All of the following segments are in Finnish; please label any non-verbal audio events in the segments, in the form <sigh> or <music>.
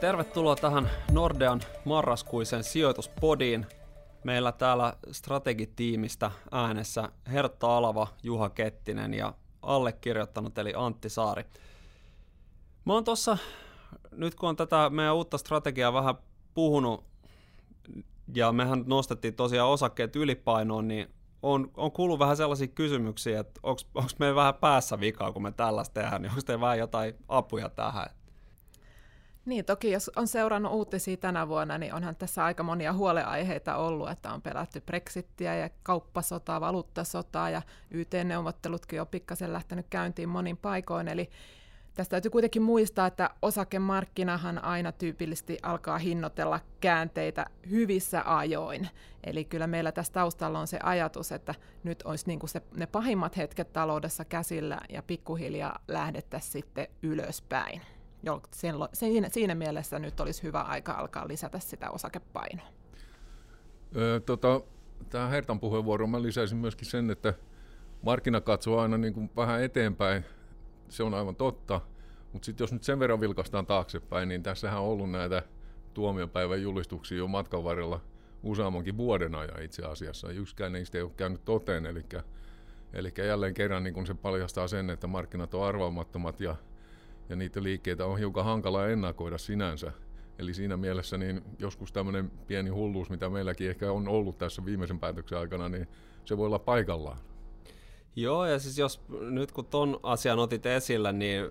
tervetuloa tähän Nordean marraskuisen sijoituspodiin. Meillä täällä strategitiimistä äänessä Hertta Alava, Juha Kettinen ja allekirjoittanut eli Antti Saari. Mä oon tuossa, nyt kun on tätä meidän uutta strategiaa vähän puhunut, ja mehän nostettiin tosiaan osakkeet ylipainoon, niin on, on kuullut vähän sellaisia kysymyksiä, että onko meillä vähän päässä vikaa, kun me tällaista tehdään, niin onko teillä vähän jotain apuja tähän? Niin, toki jos on seurannut uutisia tänä vuonna, niin onhan tässä aika monia huoleaiheita ollut, että on pelätty Brexittiä ja kauppasotaa, valuuttasotaa ja YT-neuvottelutkin on pikkasen lähtenyt käyntiin monin paikoin, eli Tästä täytyy kuitenkin muistaa, että osakemarkkinahan aina tyypillisesti alkaa hinnoitella käänteitä hyvissä ajoin. Eli kyllä meillä tässä taustalla on se ajatus, että nyt olisi niin kuin se, ne pahimmat hetket taloudessa käsillä ja pikkuhiljaa lähdettäisiin sitten ylöspäin. Siinä, siinä mielessä nyt olisi hyvä aika alkaa lisätä sitä osakepainoa. Öö, tota, tähän Hertan puheenvuoroon mä lisäisin myöskin sen, että markkina katsoo aina niin kuin vähän eteenpäin se on aivan totta. Mutta sitten jos nyt sen verran vilkastaan taaksepäin, niin tässähän on ollut näitä tuomiopäivän julistuksia jo matkan varrella useammankin vuoden ajan itse asiassa. Yksikään niistä ei ole käynyt toteen, eli, eli jälleen kerran niin kun se paljastaa sen, että markkinat on arvaamattomat ja, ja niitä liikkeitä on hiukan hankala ennakoida sinänsä. Eli siinä mielessä niin joskus tämmöinen pieni hulluus, mitä meilläkin ehkä on ollut tässä viimeisen päätöksen aikana, niin se voi olla paikallaan. Joo, ja siis jos nyt kun ton asian otit esillä, niin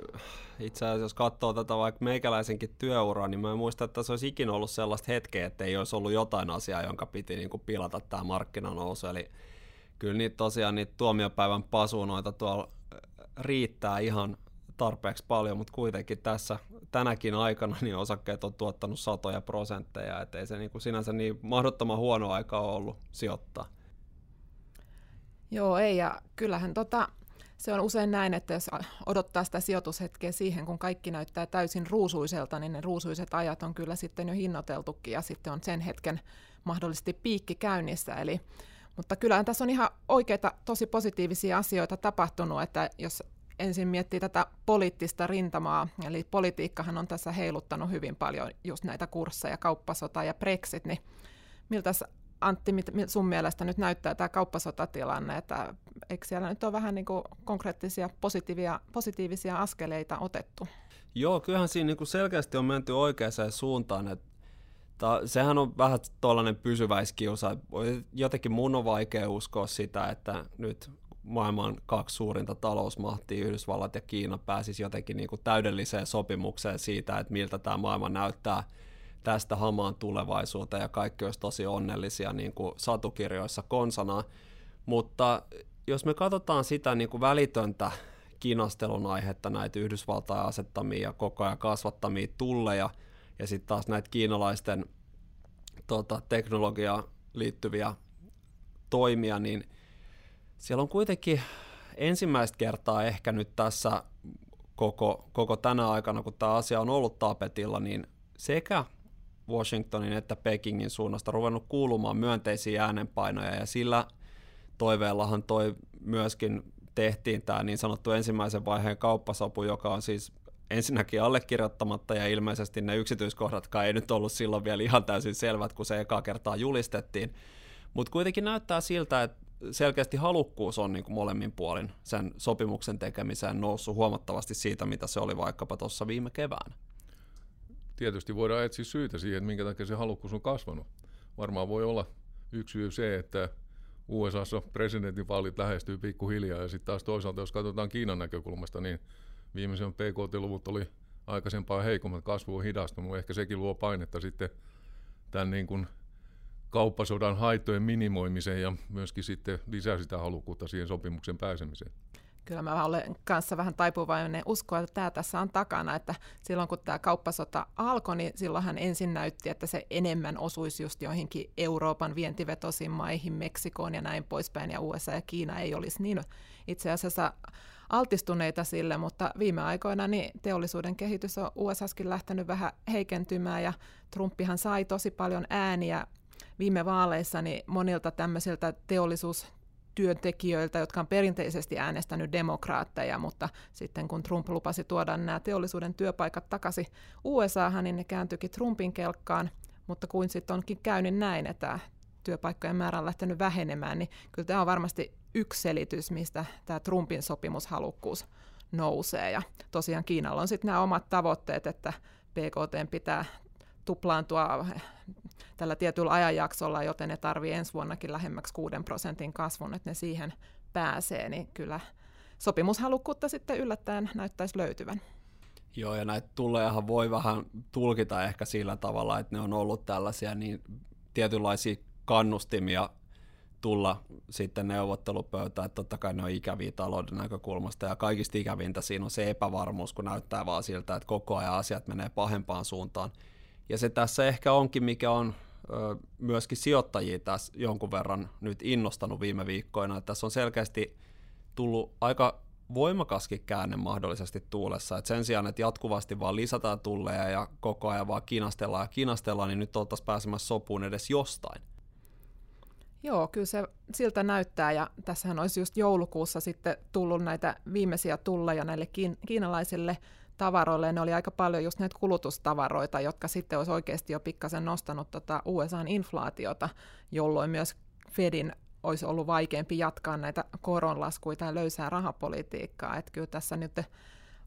itse asiassa jos katsoo tätä vaikka meikäläisenkin työuraa, niin mä en muista, että se olisi ikinä ollut sellaista hetkeä, että ei olisi ollut jotain asiaa, jonka piti niin kuin pilata tämä markkinanousu. Eli kyllä niitä tosiaan niitä tuomiopäivän pasuunoita tuolla riittää ihan tarpeeksi paljon, mutta kuitenkin tässä tänäkin aikana niin osakkeet on tuottanut satoja prosentteja, ettei se niin kuin sinänsä niin mahdottoman huono aika ole ollut sijoittaa. Joo, ei, ja kyllähän tota, se on usein näin, että jos odottaa sitä sijoitushetkeä siihen, kun kaikki näyttää täysin ruusuiselta, niin ne ruusuiset ajat on kyllä sitten jo hinnoiteltukin, ja sitten on sen hetken mahdollisesti piikki käynnissä. Eli, mutta kyllähän tässä on ihan oikeita, tosi positiivisia asioita tapahtunut, että jos ensin miettii tätä poliittista rintamaa, eli politiikkahan on tässä heiluttanut hyvin paljon just näitä kursseja, kauppasota ja Brexit, niin miltä Antti, sun mielestä nyt näyttää tämä kauppasotatilanne, että eikö siellä nyt ole vähän niin kuin konkreettisia positiivisia, positiivisia askeleita otettu? Joo, kyllähän siinä niin kuin selkeästi on menty oikeaan suuntaan, että Ta, sehän on vähän tuollainen pysyväiskiusa. Jotenkin mun on vaikea uskoa sitä, että nyt maailman kaksi suurinta talousmahtia, Yhdysvallat ja Kiina, pääsisi jotenkin niin kuin täydelliseen sopimukseen siitä, että miltä tämä maailma näyttää – tästä hamaan tulevaisuuteen ja kaikki olisi tosi onnellisia niin kuin satukirjoissa konsana. Mutta jos me katsotaan sitä niin kuin välitöntä kinastelun aihetta, näitä Yhdysvaltain asettamia ja koko ajan kasvattamia tulleja, ja sitten taas näitä kiinalaisten tota, teknologiaan liittyviä toimia, niin siellä on kuitenkin ensimmäistä kertaa ehkä nyt tässä koko, koko tänä aikana, kun tämä asia on ollut tapetilla, niin sekä Washingtonin että Pekingin suunnasta ruvennut kuulumaan myönteisiä äänenpainoja ja sillä toiveellahan toi myöskin tehtiin tämä niin sanottu ensimmäisen vaiheen kauppasopu, joka on siis ensinnäkin allekirjoittamatta ja ilmeisesti ne yksityiskohdatkaan ei nyt ollut silloin vielä ihan täysin selvät, kun se eka kertaa julistettiin. Mutta kuitenkin näyttää siltä, että selkeästi halukkuus on niin kuin molemmin puolin sen sopimuksen tekemiseen noussut huomattavasti siitä, mitä se oli vaikkapa tuossa viime keväänä tietysti voidaan etsiä syitä siihen, minkä takia se halukkuus on kasvanut. Varmaan voi olla yksi syy se, että USAssa presidentinvaalit lähestyy pikkuhiljaa, ja sitten taas toisaalta, jos katsotaan Kiinan näkökulmasta, niin viimeisen PKT-luvut oli aikaisempaa heikommat, kasvu on hidastunut, ehkä sekin luo painetta sitten tämän niin kuin kauppasodan haittojen minimoimiseen ja myöskin sitten lisää sitä halukkuutta siihen sopimuksen pääsemiseen. Kyllä mä olen kanssa vähän taipuvainen uskoa, että tämä tässä on takana, että silloin kun tämä kauppasota alkoi, niin silloin hän ensin näytti, että se enemmän osuisi just joihinkin Euroopan vientivetoisiin maihin, Meksikoon ja näin poispäin, ja USA ja Kiina ei olisi niin itse asiassa altistuneita sille, mutta viime aikoina niin teollisuuden kehitys on USAskin lähtenyt vähän heikentymään, ja Trumpihan sai tosi paljon ääniä viime vaaleissa niin monilta tämmöisiltä teollisuus työntekijöiltä, jotka on perinteisesti äänestänyt demokraatteja, mutta sitten kun Trump lupasi tuoda nämä teollisuuden työpaikat takaisin USAhan, niin ne kääntyikin Trumpin kelkkaan, mutta kuin sitten onkin käynyt näin, että työpaikkojen määrä on lähtenyt vähenemään, niin kyllä tämä on varmasti yksi selitys, mistä tämä Trumpin sopimushalukkuus nousee. Ja tosiaan Kiinalla on sitten nämä omat tavoitteet, että PKT pitää tuplaantua tällä tietyllä ajanjaksolla, joten ne tarvii ensi vuonnakin lähemmäksi 6 prosentin kasvun, että ne siihen pääsee, niin kyllä sopimushalukkuutta sitten yllättäen näyttäisi löytyvän. Joo, ja näitä tullejahan voi vähän tulkita ehkä sillä tavalla, että ne on ollut tällaisia niin tietynlaisia kannustimia tulla sitten neuvottelupöytään, että totta kai ne on ikäviä talouden näkökulmasta, ja kaikista ikävintä siinä on se epävarmuus, kun näyttää vaan siltä, että koko ajan asiat menee pahempaan suuntaan. Ja se tässä ehkä onkin, mikä on myöskin sijoittajia tässä jonkun verran nyt innostanut viime viikkoina, että tässä on selkeästi tullut aika voimakaskin käänne mahdollisesti tuulessa. Et sen sijaan, että jatkuvasti vaan lisätään tulleja ja koko ajan vaan kinastellaan ja kinastellaan, niin nyt oltaisiin pääsemässä sopuun edes jostain. Joo, kyllä se siltä näyttää, ja tässähän olisi just joulukuussa sitten tullut näitä viimeisiä tulleja näille kiinalaisille tavaroille, ne oli aika paljon just näitä kulutustavaroita, jotka sitten olisi oikeasti jo pikkasen nostanut tota USAn inflaatiota, jolloin myös Fedin olisi ollut vaikeampi jatkaa näitä koronlaskuja tai löysää rahapolitiikkaa. Että kyllä tässä nyt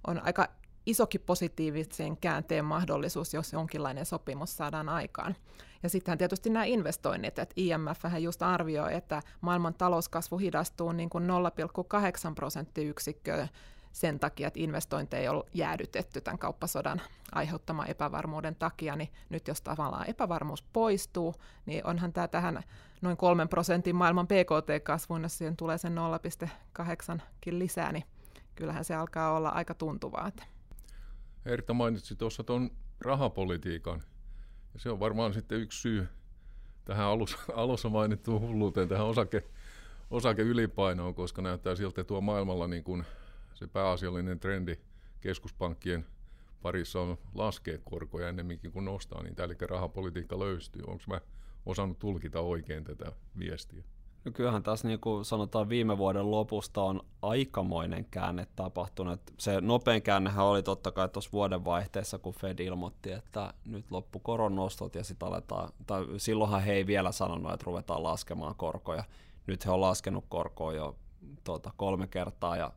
on aika isokin positiivisen käänteen mahdollisuus, jos jonkinlainen sopimus saadaan aikaan. Ja sitten tietysti nämä investoinnit, että IMF just arvioi, että maailman talouskasvu hidastuu niin kuin 0,8 prosenttiyksikköä sen takia, että investointeja on jäädytetty tämän kauppasodan aiheuttaman epävarmuuden takia, niin nyt jos tavallaan epävarmuus poistuu, niin onhan tämä tähän noin kolmen prosentin maailman PKT-kasvuun, jos siihen tulee sen 0,8kin lisää, niin kyllähän se alkaa olla aika tuntuvaa. Erta mainitsi tuossa tuon rahapolitiikan, ja se on varmaan sitten yksi syy tähän alussa, alussa mainittuun hulluuteen, tähän osake, osake ylipainoon, koska näyttää siltä, että tuo maailmalla niin kuin se pääasiallinen trendi keskuspankkien parissa on laskea korkoja ennemminkin kuin nostaa niitä, eli rahapolitiikka löystyy. Onko mä osannut tulkita oikein tätä viestiä? No kyllähän tässä niin kuin sanotaan viime vuoden lopusta on aikamoinen käänne tapahtunut. Se nopein käännehän oli totta kai tuossa vuoden vaihteessa, kun Fed ilmoitti, että nyt loppu koronnostot ja sitten aletaan, tai silloinhan he ei vielä sanonut, että ruvetaan laskemaan korkoja. Nyt he on laskenut korkoa jo tuota, kolme kertaa ja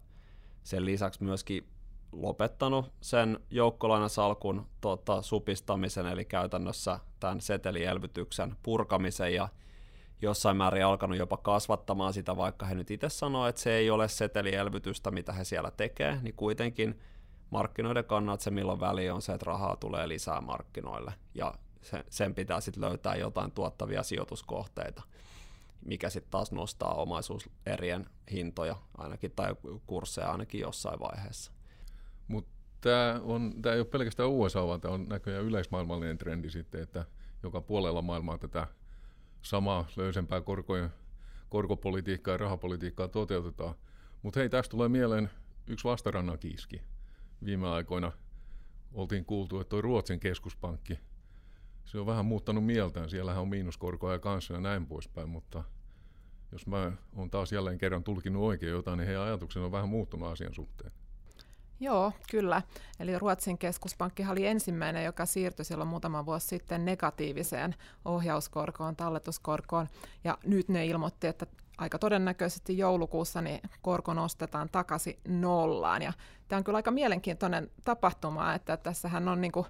sen lisäksi myöskin lopettanut sen joukkolainasalkun tota, supistamisen, eli käytännössä tämän setelielvytyksen purkamisen ja jossain määrin alkanut jopa kasvattamaan sitä, vaikka he nyt itse sanoo, että se ei ole setelielvytystä, mitä he siellä tekee, niin kuitenkin markkinoiden kannalta se milloin väli on se, että rahaa tulee lisää markkinoille ja sen pitää sitten löytää jotain tuottavia sijoituskohteita mikä sitten taas nostaa omaisuuserien hintoja ainakin tai kursseja ainakin jossain vaiheessa. Mutta tämä, on, ei ole pelkästään USA, vaan tämä on näköjään yleismaailmallinen trendi sitten, että joka puolella maailmaa tätä samaa löysempää korkojen, korkopolitiikkaa ja rahapolitiikkaa toteutetaan. Mutta hei, tästä tulee mieleen yksi vastarannan kiiski. Viime aikoina oltiin kuultu, että tuo Ruotsin keskuspankki, se on vähän muuttanut mieltään. Siellähän on miinuskorkoja kanssa ja näin poispäin, mutta jos mä oon taas jälleen kerran tulkinut oikein jotain, niin heidän ajatuksensa on vähän muuttunut asian suhteen. Joo, kyllä. Eli Ruotsin keskuspankki oli ensimmäinen, joka siirtyi silloin muutama vuosi sitten negatiiviseen ohjauskorkoon, talletuskorkoon. Ja nyt ne ilmoitti, että aika todennäköisesti joulukuussa niin korko nostetaan takaisin nollaan. Ja tämä on kyllä aika mielenkiintoinen tapahtuma, että tässähän on niin kuin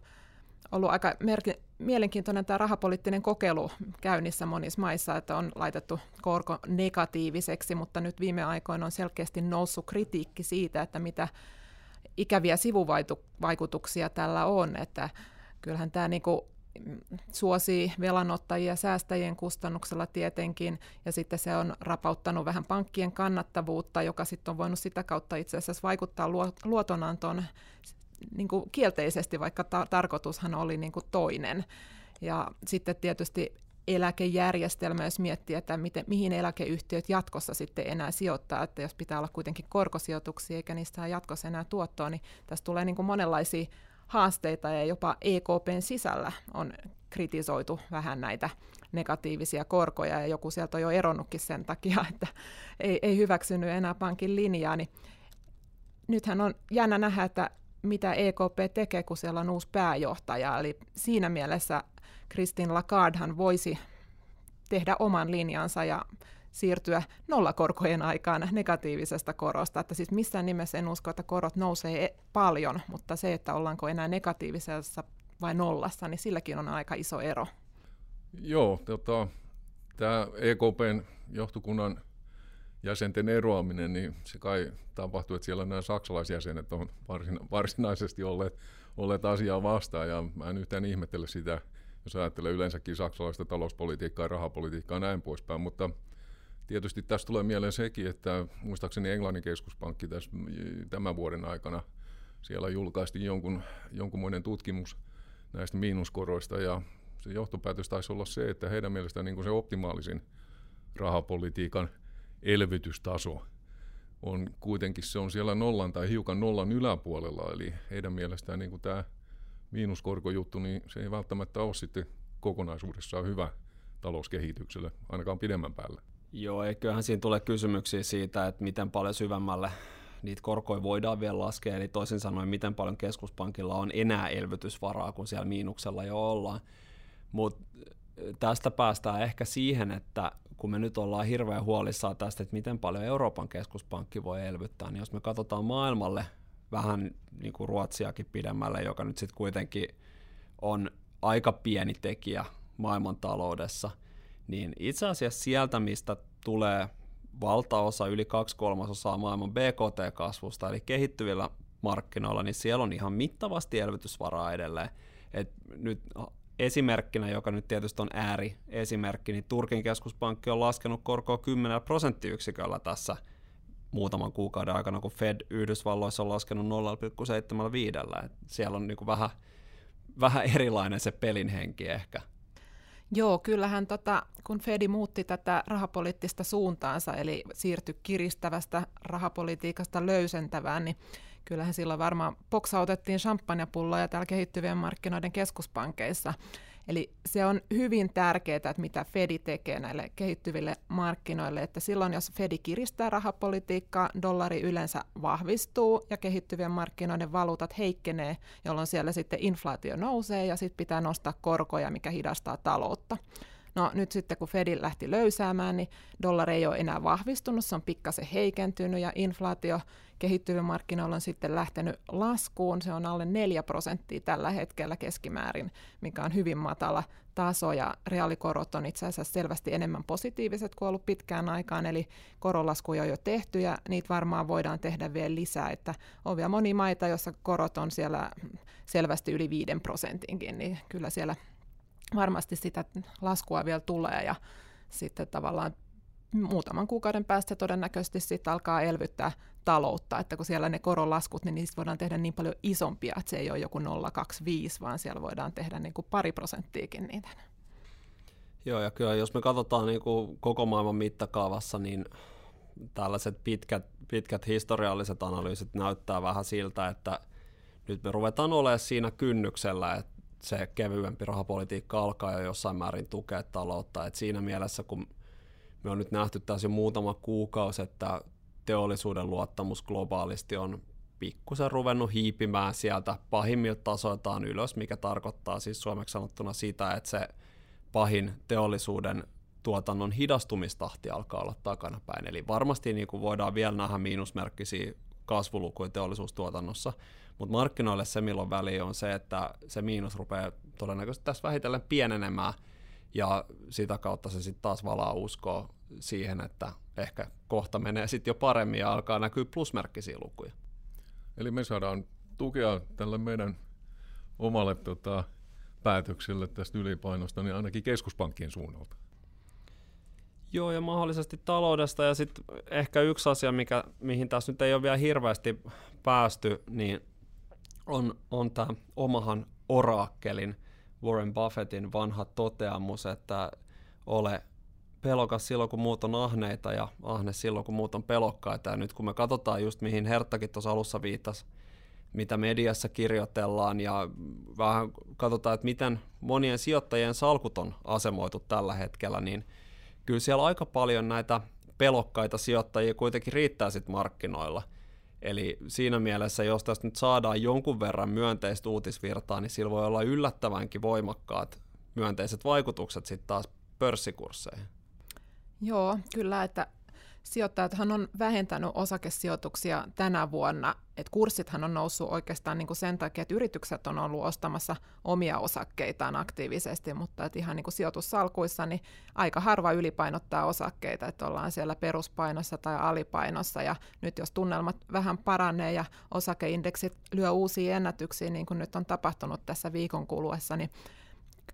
ollut aika merki- mielenkiintoinen tämä rahapoliittinen kokeilu käynnissä monissa maissa, että on laitettu korko negatiiviseksi, mutta nyt viime aikoina on selkeästi noussut kritiikki siitä, että mitä ikäviä sivuvaikutuksia tällä on, että kyllähän tämä niinku suosii velanottajia säästäjien kustannuksella tietenkin, ja sitten se on rapauttanut vähän pankkien kannattavuutta, joka sitten on voinut sitä kautta itse asiassa vaikuttaa luotonantoon niin kuin kielteisesti, vaikka ta- tarkoitushan oli niin kuin toinen. Ja sitten tietysti eläkejärjestelmä, jos miettii, että miten, mihin eläkeyhtiöt jatkossa sitten enää sijoittaa, että jos pitää olla kuitenkin korkosijoituksia eikä niistä jatkossa enää tuottoa, niin tässä tulee niin kuin monenlaisia haasteita ja jopa EKPn sisällä on kritisoitu vähän näitä negatiivisia korkoja ja joku sieltä on jo eronnutkin sen takia, <laughs> että ei, ei hyväksynyt enää pankin linjaa, niin nythän on jännä nähdä, että mitä EKP tekee, kun siellä on uusi pääjohtaja. Eli siinä mielessä Kristin Lagardehan voisi tehdä oman linjansa ja siirtyä nollakorkojen aikaan negatiivisesta korosta. Että siis missään nimessä en usko, että korot nousee e- paljon, mutta se, että ollaanko enää negatiivisessa vai nollassa, niin silläkin on aika iso ero. Joo, tota, tämä EKPn johtokunnan jäsenten eroaminen, niin se kai tapahtuu, että siellä nämä saksalaisjäsenet on varsinaisesti olleet, olleet asiaa vastaan, ja mä en yhtään ihmettele sitä, jos ajattelee yleensäkin saksalaista talouspolitiikkaa ja rahapolitiikkaa ja näin poispäin, mutta tietysti tässä tulee mieleen sekin, että muistaakseni Englannin keskuspankki tässä, tämän vuoden aikana siellä julkaistiin jonkun, jonkunmoinen tutkimus näistä miinuskoroista. Ja se johtopäätös taisi olla se, että heidän mielestään niin kuin se optimaalisin rahapolitiikan elvytystaso on kuitenkin se on siellä nollan tai hiukan nollan yläpuolella, eli heidän mielestään niin kuin tämä miinuskorkojuttu, niin se ei välttämättä ole sitten kokonaisuudessaan hyvä talouskehitykselle, ainakaan pidemmän päälle. Joo, eiköhän siinä tule kysymyksiä siitä, että miten paljon syvemmälle niitä korkoja voidaan vielä laskea, eli toisin sanoen, miten paljon keskuspankilla on enää elvytysvaraa, kun siellä miinuksella jo ollaan. Mutta tästä päästään ehkä siihen, että kun me nyt ollaan hirveän huolissaan tästä, että miten paljon Euroopan keskuspankki voi elvyttää, niin jos me katsotaan maailmalle vähän niin kuin Ruotsiakin pidemmälle, joka nyt sitten kuitenkin on aika pieni tekijä maailman taloudessa, niin itse asiassa sieltä, mistä tulee valtaosa, yli kaksi kolmasosaa maailman BKT-kasvusta, eli kehittyvillä markkinoilla, niin siellä on ihan mittavasti elvytysvaraa edelleen. Et nyt esimerkkinä, joka nyt tietysti on ääri esimerkki, niin Turkin keskuspankki on laskenut korkoa 10 prosenttiyksiköllä tässä muutaman kuukauden aikana, kun Fed Yhdysvalloissa on laskenut 0,75. siellä on niin vähän, vähän erilainen se pelin henki ehkä. Joo, kyllähän tota, kun Fedi muutti tätä rahapoliittista suuntaansa, eli siirtyi kiristävästä rahapolitiikasta löysentävään, niin kyllähän silloin varmaan poksautettiin champagnepulloja täällä kehittyvien markkinoiden keskuspankeissa. Eli se on hyvin tärkeää, että mitä Fedi tekee näille kehittyville markkinoille, että silloin jos Fedi kiristää rahapolitiikkaa, dollari yleensä vahvistuu ja kehittyvien markkinoiden valuutat heikkenee, jolloin siellä sitten inflaatio nousee ja sitten pitää nostaa korkoja, mikä hidastaa taloutta. No nyt sitten kun Fedi lähti löysäämään, niin dollari ei ole enää vahvistunut, se on pikkasen heikentynyt ja inflaatio kehittyvien markkinoilla on sitten lähtenyt laskuun. Se on alle 4 prosenttia tällä hetkellä keskimäärin, mikä on hyvin matala taso ja reaalikorot on itse asiassa selvästi enemmän positiiviset kuin ollut pitkään aikaan, eli koronlaskuja on jo tehty ja niitä varmaan voidaan tehdä vielä lisää, että on vielä moni maita, joissa korot on siellä selvästi yli 5 prosentinkin, niin kyllä siellä varmasti sitä laskua vielä tulee ja sitten tavallaan muutaman kuukauden päästä todennäköisesti sitten alkaa elvyttää taloutta, että kun siellä ne koronlaskut, niin niistä voidaan tehdä niin paljon isompia, että se ei ole joku 0,25, vaan siellä voidaan tehdä niin kuin pari prosenttiakin niitä. Joo, ja kyllä jos me katsotaan niin kuin koko maailman mittakaavassa, niin tällaiset pitkät, pitkät historialliset analyysit näyttää vähän siltä, että nyt me ruvetaan olemaan siinä kynnyksellä, että se kevyempi rahapolitiikka alkaa jo jossain määrin tukea taloutta. Et siinä mielessä, kun me on nyt nähty tässä jo muutama kuukausi, että teollisuuden luottamus globaalisti on pikkusen ruvennut hiipimään sieltä pahimmilta tasoiltaan ylös, mikä tarkoittaa siis suomeksi sanottuna sitä, että se pahin teollisuuden tuotannon hidastumistahti alkaa olla takanapäin. Eli varmasti niin kuin voidaan vielä nähdä miinusmerkkisiä kasvulukuja teollisuustuotannossa, mutta markkinoille se, milloin väli on se, että se miinus rupeaa todennäköisesti tässä vähitellen pienenemään, ja sitä kautta se sitten taas valaa uskoa siihen, että ehkä kohta menee sitten jo paremmin ja alkaa näkyä plusmerkkisiä lukuja. Eli me saadaan tukea tälle meidän omalle tota, päätökselle tästä ylipainosta, niin ainakin keskuspankkien suunnalta. Joo, ja mahdollisesti taloudesta. Ja sitten ehkä yksi asia, mikä, mihin tässä nyt ei ole vielä hirveästi päästy, niin on, on tämä omahan oraakkelin Warren Buffettin vanha toteamus, että ole pelokas silloin, kun muut on ahneita ja ahne silloin, kun muut on pelokkaita. Ja nyt kun me katsotaan just mihin Herttakin tuossa alussa viittasi, mitä mediassa kirjoitellaan ja vähän katsotaan, että miten monien sijoittajien salkut on asemoitu tällä hetkellä, niin kyllä siellä aika paljon näitä pelokkaita sijoittajia kuitenkin riittää sitten markkinoilla. Eli siinä mielessä, jos tästä nyt saadaan jonkun verran myönteistä uutisvirtaa, niin sillä voi olla yllättävänkin voimakkaat myönteiset vaikutukset sitten taas pörssikursseihin. Joo, kyllä, että sijoittajathan on vähentänyt osakesijoituksia tänä vuonna. Et kurssithan on noussut oikeastaan niin kuin sen takia, että yritykset on ollut ostamassa omia osakkeitaan aktiivisesti, mutta et ihan niin kuin sijoitussalkuissa niin aika harva ylipainottaa osakkeita, että ollaan siellä peruspainossa tai alipainossa. Ja nyt jos tunnelmat vähän paranee ja osakeindeksit lyö uusia ennätyksiä, niin kuin nyt on tapahtunut tässä viikon kuluessa, niin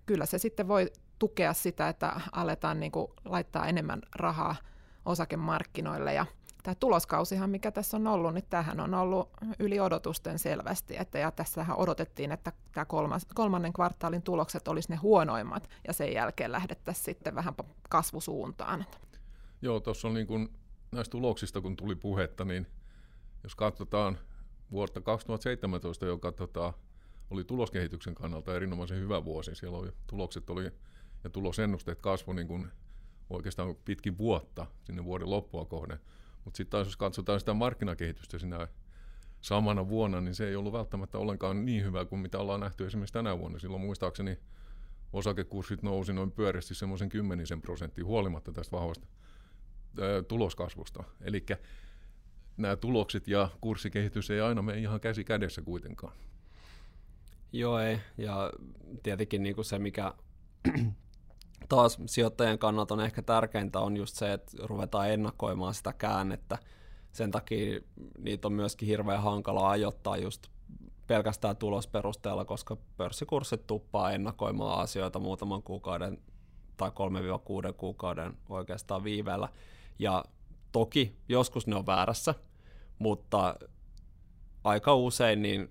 kyllä se sitten voi tukea sitä, että aletaan niin kuin laittaa enemmän rahaa osakemarkkinoille. Ja tämä tuloskausihan, mikä tässä on ollut, niin tämähän on ollut yli odotusten selvästi. Että, ja tässähän odotettiin, että tämä kolmas, kolmannen kvartaalin tulokset olisi ne huonoimmat, ja sen jälkeen lähdettäisiin sitten vähän kasvusuuntaan. Joo, tuossa on niin kuin näistä tuloksista, kun tuli puhetta, niin jos katsotaan vuotta 2017, joka tota, oli tuloskehityksen kannalta erinomaisen hyvä vuosi, siellä oli, tulokset oli ja tulosennusteet kasvoi niin kuin oikeastaan pitkin vuotta sinne vuoden loppua kohden. Mutta sitten taas jos katsotaan sitä markkinakehitystä siinä samana vuonna, niin se ei ollut välttämättä ollenkaan niin hyvä kuin mitä ollaan nähty esimerkiksi tänä vuonna. Silloin muistaakseni osakekurssit nousi noin pyöreästi semmoisen kymmenisen prosenttia huolimatta tästä vahvasta tuloskasvusta. Eli nämä tulokset ja kurssikehitys ei aina mene ihan käsi kädessä kuitenkaan. Joo ei, ja tietenkin niin kuin se, mikä taas sijoittajien kannalta on ehkä tärkeintä on just se, että ruvetaan ennakoimaan sitä käännettä. Sen takia niitä on myöskin hirveän hankala ajoittaa just pelkästään tulosperusteella, koska pörssikurssit tuppaa ennakoimaan asioita muutaman kuukauden tai 3-6 kuukauden oikeastaan viiveellä. Ja toki joskus ne on väärässä, mutta aika usein niin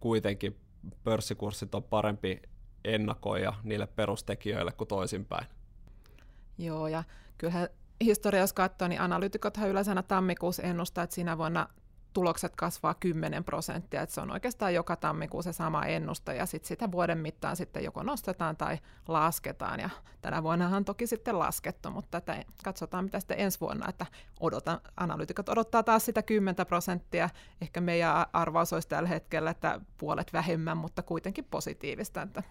kuitenkin pörssikurssit on parempi ennakoija niille perustekijöille kuin toisinpäin. Joo, ja kyllähän historia, jos katsoo, niin analyytikothan yleensä tammikuussa ennustaa, että siinä vuonna tulokset kasvaa 10 prosenttia, että se on oikeastaan joka tammikuussa se sama ennuste, ja sitten sitä vuoden mittaan sitten joko nostetaan tai lasketaan, ja tänä vuonnahan toki sitten laskettu, mutta että katsotaan mitä sitten ensi vuonna, että odotan, analyytikot odottaa taas sitä 10 prosenttia, ehkä meidän arvaus olisi tällä hetkellä, että puolet vähemmän, mutta kuitenkin positiivista, että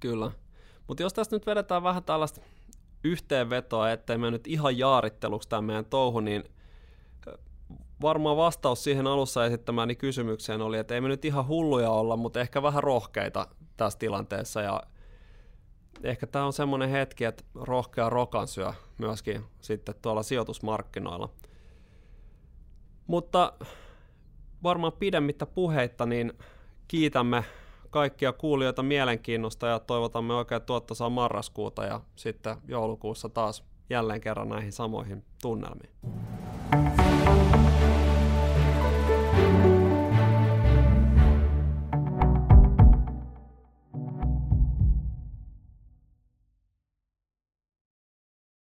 Kyllä. Mutta jos tästä nyt vedetään vähän tällaista yhteenvetoa, ettei me nyt ihan jaaritteluksi tämä meidän touhu, niin varmaan vastaus siihen alussa esittämääni kysymykseen oli, että ei me nyt ihan hulluja olla, mutta ehkä vähän rohkeita tässä tilanteessa ja ehkä tämä on semmoinen hetki, että rohkea rokansyö myöskin sitten tuolla sijoitusmarkkinoilla. Mutta varmaan pidemmittä puheitta, niin kiitämme kaikkia kuulijoita mielenkiinnosta ja toivotamme oikein tuottosaa marraskuuta ja sitten joulukuussa taas jälleen kerran näihin samoihin tunnelmiin.